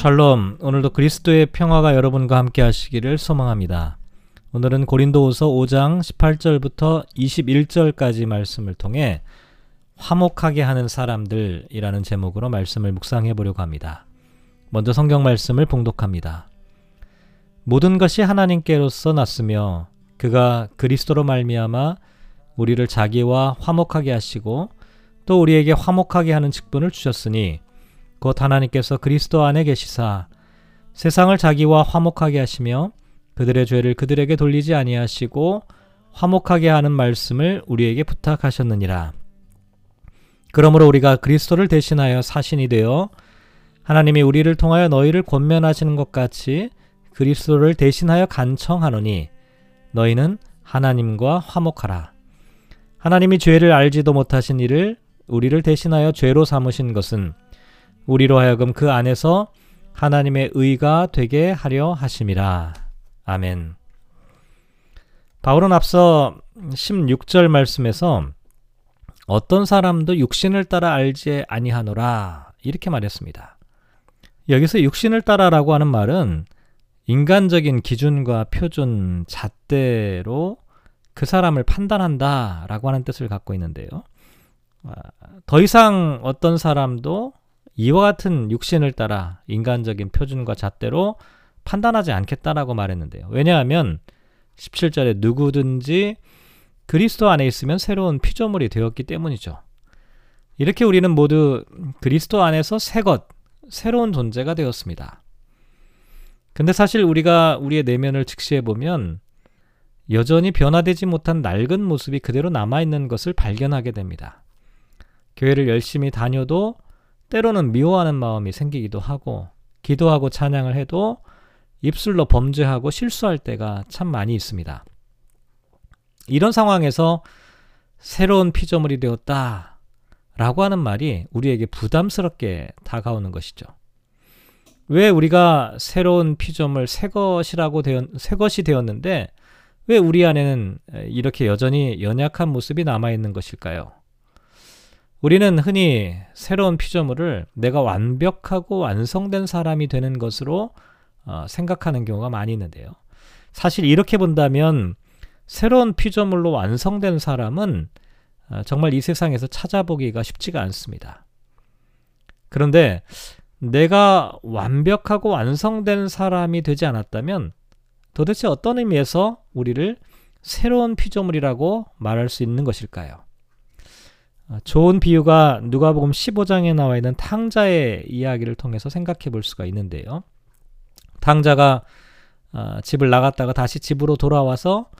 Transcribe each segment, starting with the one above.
샬롬. 오늘도 그리스도의 평화가 여러분과 함께 하시기를 소망합니다. 오늘은 고린도후서 5장 18절부터 21절까지 말씀을 통해 화목하게 하는 사람들이라는 제목으로 말씀을 묵상해 보려고 합니다. 먼저 성경 말씀을 봉독합니다. 모든 것이 하나님께로서 났으며 그가 그리스도로 말미암아 우리를 자기와 화목하게 하시고 또 우리에게 화목하게 하는 직분을 주셨으니 곧 하나님께서 그리스도 안에 계시사 세상을 자기와 화목하게 하시며 그들의 죄를 그들에게 돌리지 아니하시고 화목하게 하는 말씀을 우리에게 부탁하셨느니라. 그러므로 우리가 그리스도를 대신하여 사신이 되어 하나님이 우리를 통하여 너희를 권면하시는 것 같이 그리스도를 대신하여 간청하노니 너희는 하나님과 화목하라. 하나님이 죄를 알지도 못하신 이를 우리를 대신하여 죄로 삼으신 것은 우리로 하여금 그 안에서 하나님의 의가 되게 하려 하심이라. 아멘. 바울은 앞서 16절 말씀에서 어떤 사람도 육신을 따라 알지 아니하노라 이렇게 말했습니다. 여기서 육신을 따라라고 하는 말은 인간적인 기준과 표준 잣대로 그 사람을 판단한다라고 하는 뜻을 갖고 있는데요. 아, 더 이상 어떤 사람도 이와 같은 육신을 따라 인간적인 표준과 잣대로 판단하지 않겠다라고 말했는데요. 왜냐하면 17절에 누구든지 그리스도 안에 있으면 새로운 피조물이 되었기 때문이죠. 이렇게 우리는 모두 그리스도 안에서 새 것, 새로운 존재가 되었습니다. 근데 사실 우리가 우리의 내면을 직시해 보면 여전히 변화되지 못한 낡은 모습이 그대로 남아있는 것을 발견하게 됩니다. 교회를 열심히 다녀도 때로는 미워하는 마음이 생기기도 하고 기도하고 찬양을 해도 입술로 범죄하고 실수할 때가 참 많이 있습니다. 이런 상황에서 새로운 피조물이 되었다 라고 하는 말이 우리에게 부담스럽게 다가오는 것이죠. 왜 우리가 새로운 피조물 새 것이라고 되었, 새 것이 되었는데 왜 우리 안에는 이렇게 여전히 연약한 모습이 남아 있는 것일까요? 우리는 흔히 새로운 피조물을 내가 완벽하고 완성된 사람이 되는 것으로 어, 생각하는 경우가 많이 있는데요. 사실 이렇게 본다면 새로운 피조물로 완성된 사람은 어, 정말 이 세상에서 찾아보기가 쉽지가 않습니다. 그런데 내가 완벽하고 완성된 사람이 되지 않았다면 도대체 어떤 의미에서 우리를 새로운 피조물이라고 말할 수 있는 것일까요? 아, 좋은 비유가 누가복음 15장에 나와 있는 탕자의 이야기를 통해서 생각해 볼 수가 있는데요. 탕자가 아, 집을 나갔다가 다시 집으로 돌아와서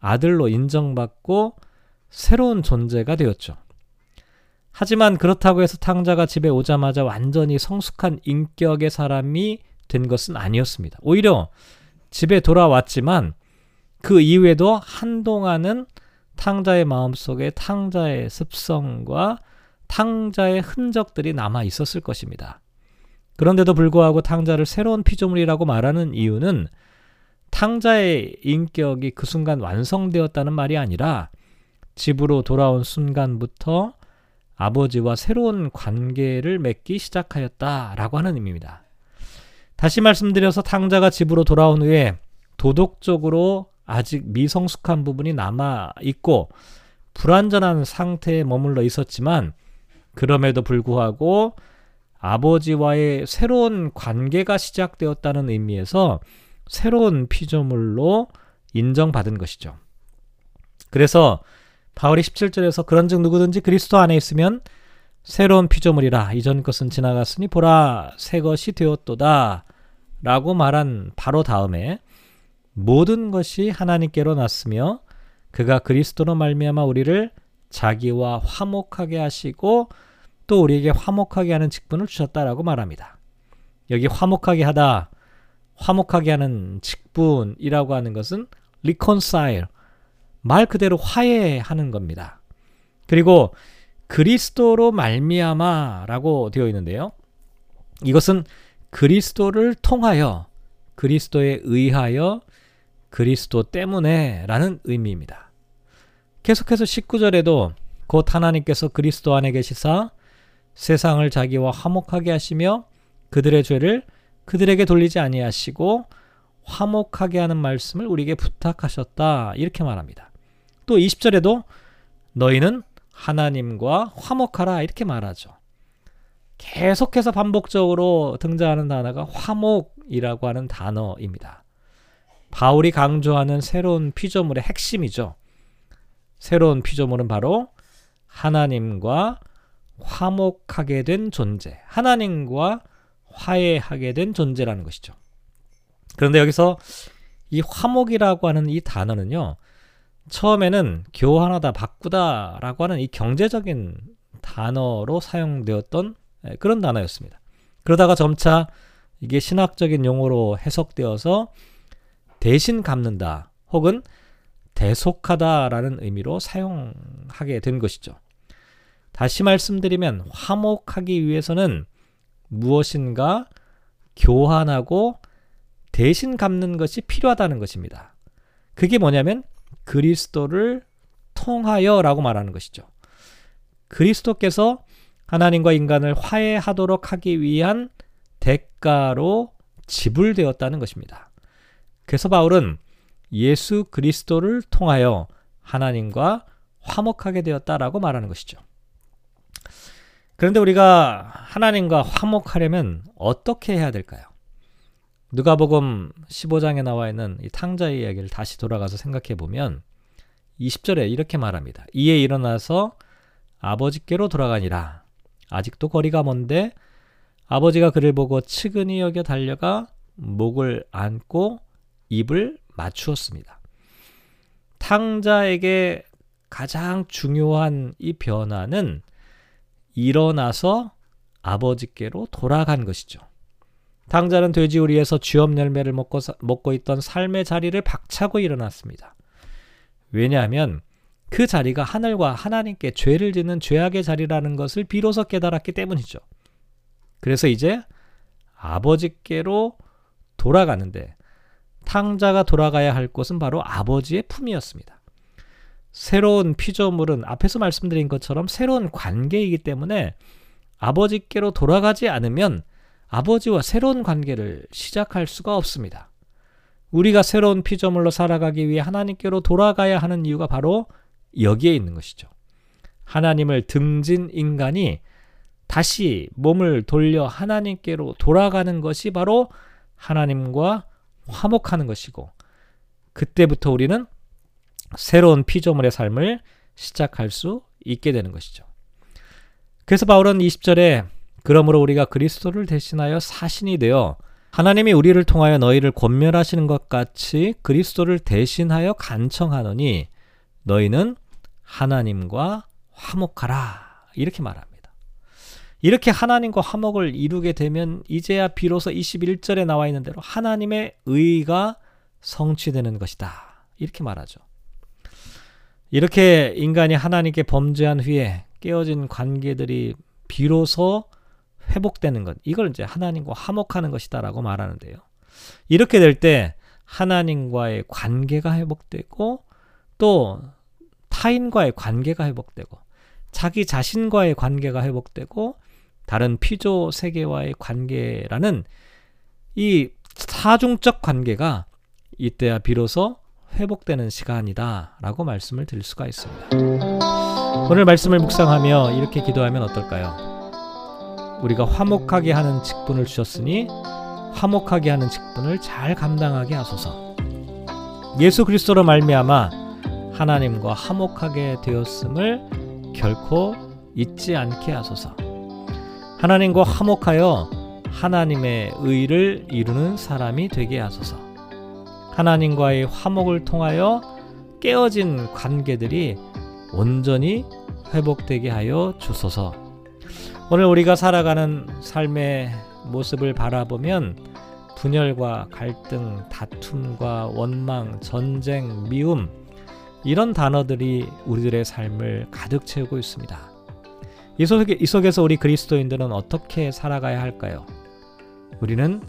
아들로 인정받고 새로운 존재가 되었죠. 하지만 그렇다고 해서 탕자가 집에 오자마자 완전히 성숙한 인격의 사람이 된 것은 아니었습니다. 오히려 집에 돌아왔지만 그 이후에도 한동안은 탕자의 마음속에 탕자의 습성과 탕자의 흔적들이 남아 있었을 것입니다. 그런데도 불구하고 탕자를 새로운 피조물이라고 말하는 이유는 탕자의 인격이 그 순간 완성되었다는 말이 아니라 집으로 돌아온 순간부터 아버지와 새로운 관계를 맺기 시작하였다라고 하는 의미입니다. 다시 말씀드려서 탕자가 집으로 돌아온 후에 도덕적으로 아직 미성숙한 부분이 남아 있고 불완전한 상태에 머물러 있었지만 그럼에도 불구하고 아버지와의 새로운 관계가 시작되었다는 의미에서 새로운 피조물로 인정받은 것이죠. 그래서 바울이 17절에서 그런즉 누구든지 그리스도 안에 있으면 새로운 피조물이라 이전 것은 지나갔으니 보라 새 것이 되었도다 라고 말한 바로 다음에 모든 것이 하나님께로 났으며 그가 그리스도로 말미암아 우리를 자기와 화목하게 하시고 또 우리에게 화목하게 하는 직분을 주셨다라고 말합니다. 여기 화목하게 하다, 화목하게 하는 직분이라고 하는 것은 reconcile, 말 그대로 화해하는 겁니다. 그리고 그리스도로 말미암아라고 되어 있는데요. 이것은 그리스도를 통하여 그리스도에 의하여 그리스도 때문에 라는 의미입니다. 계속해서 19절에도 곧 하나님께서 그리스도 안에 계시사 세상을 자기와 화목하게 하시며 그들의 죄를 그들에게 돌리지 아니하시고 화목하게 하는 말씀을 우리에게 부탁하셨다. 이렇게 말합니다. 또 20절에도 너희는 하나님과 화목하라 이렇게 말하죠. 계속해서 반복적으로 등장하는 단어가 화목이라고 하는 단어입니다. 바울이 강조하는 새로운 피조물의 핵심이죠. 새로운 피조물은 바로 하나님과 화목하게 된 존재, 하나님과 화해하게 된 존재라는 것이죠. 그런데 여기서 이 화목이라고 하는 이 단어는요, 처음에는 교환하다, 바꾸다 라고 하는 이 경제적인 단어로 사용되었던 예, 그런 단어였습니다. 그러다가 점차 이게 신학적인 용어로 해석되어서 대신 갚는다 혹은 대속하다라는 의미로 사용하게 된 것이죠. 다시 말씀드리면 화목하기 위해서는 무엇인가 교환하고 대신 갚는 것이 필요하다는 것입니다. 그게 뭐냐면 그리스도를 통하여라고 말하는 것이죠. 그리스도께서 하나님과 인간을 화해하도록 하기 위한 대가로 지불되었다는 것입니다. 그래서 바울은 예수 그리스도를 통하여 하나님과 화목하게 되었다라고 말하는 것이죠. 그런데 우리가 하나님과 화목하려면 어떻게 해야 될까요? 누가복음 15장에 나와 있는 이 탕자의 이야기를 다시 돌아가서 생각해 보면 20절에 이렇게 말합니다. 이에 일어나서 아버지께로 돌아가니라. 아직도 거리가 먼데 아버지가 그를 보고 측은히 여겨 달려가 목을 안고 입을 맞추었습니다. 탕자에게 가장 중요한 이 변화는 일어나서 아버지께로 돌아간 것이죠. 탕자는 돼지우리에서 쥐업 열매를 먹고, 먹고 있던 삶의 자리를 박차고 일어났습니다. 왜냐하면 그 자리가 하늘과 하나님께 죄를 짓는 죄악의 자리라는 것을 비로소 깨달았기 때문이죠. 그래서 이제 아버지께로 돌아가는데 탕자가 돌아가야 할 곳은 바로 아버지의 품이었습니다. 새로운 피조물은 앞에서 말씀드린 것처럼 새로운 관계이기 때문에 아버지께로 돌아가지 않으면 아버지와 새로운 관계를 시작할 수가 없습니다. 우리가 새로운 피조물로 살아가기 위해 하나님께로 돌아가야 하는 이유가 바로 여기에 있는 것이죠. 하나님을 등진 인간이 다시 몸을 돌려 하나님께로 돌아가는 것이 바로 하나님과 화목하는 것이고 그때부터 우리는 새로운 피조물의 삶을 시작할 수 있게 되는 것이죠. 그래서 바울은 20절에 그러므로 우리가 그리스도를 대신하여 사신이 되어 하나님이 우리를 통하여 너희를 권멸하시는 것 같이 그리스도를 대신하여 간청하노니 너희는 하나님과 화목하라 이렇게 말합니다. 이렇게 하나님과 화목을 이루게 되면 이제야 비로소 21절에 나와 있는 대로 하나님의 의가 성취되는 것이다. 이렇게 말하죠. 이렇게 인간이 하나님께 범죄한 후에 깨어진 관계들이 비로소 회복되는 것. 이걸 이제 하나님과 화목하는 것이다라고 말하는데요. 이렇게 될 때 하나님과의 관계가 회복되고 또 타인과의 관계가 회복되고 자기 자신과의 관계가 회복되고 다른 피조 세계와의 관계라는 이 사중적 관계가 이때야 비로소 회복되는 시간이다라고 말씀을 드릴 수가 있습니다. 오늘 말씀을 묵상하며 이렇게 기도하면 어떨까요? 우리가 화목하게 하는 직분을 주셨으니 화목하게 하는 직분을 잘 감당하게 하소서. 예수 그리스도로 말미암아 하나님과 화목하게 되었음을 결코 잊지 않게 하소서. 하나님과 화목하여 하나님의 의를 이루는 사람이 되게 하소서. 하나님과의 화목을 통하여 깨어진 관계들이 온전히 회복되게 하여 주소서. 오늘 우리가 살아가는 삶의 모습을 바라보면 분열과 갈등, 다툼과 원망, 전쟁, 미움 이런 단어들이 우리들의 삶을 가득 채우고 있습니다. 이, 속에, 이 속에서 우리 그리스도인들은 어떻게 살아가야 할까요? 우리는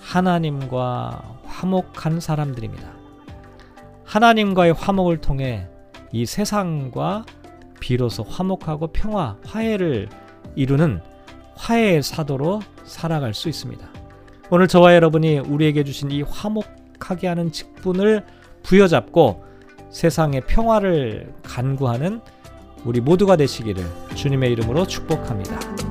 하나님과 화목한 사람들입니다. 하나님과의 화목을 통해 이 세상과 비로소 화목하고 평화, 화해를 이루는 화해의 사도로 살아갈 수 있습니다. 오늘 저와 여러분이 우리에게 주신 이 화목하게 하는 직분을 부여잡고 세상의 평화를 간구하는 우리 모두가 되시기를 주님의 이름으로 축복합니다.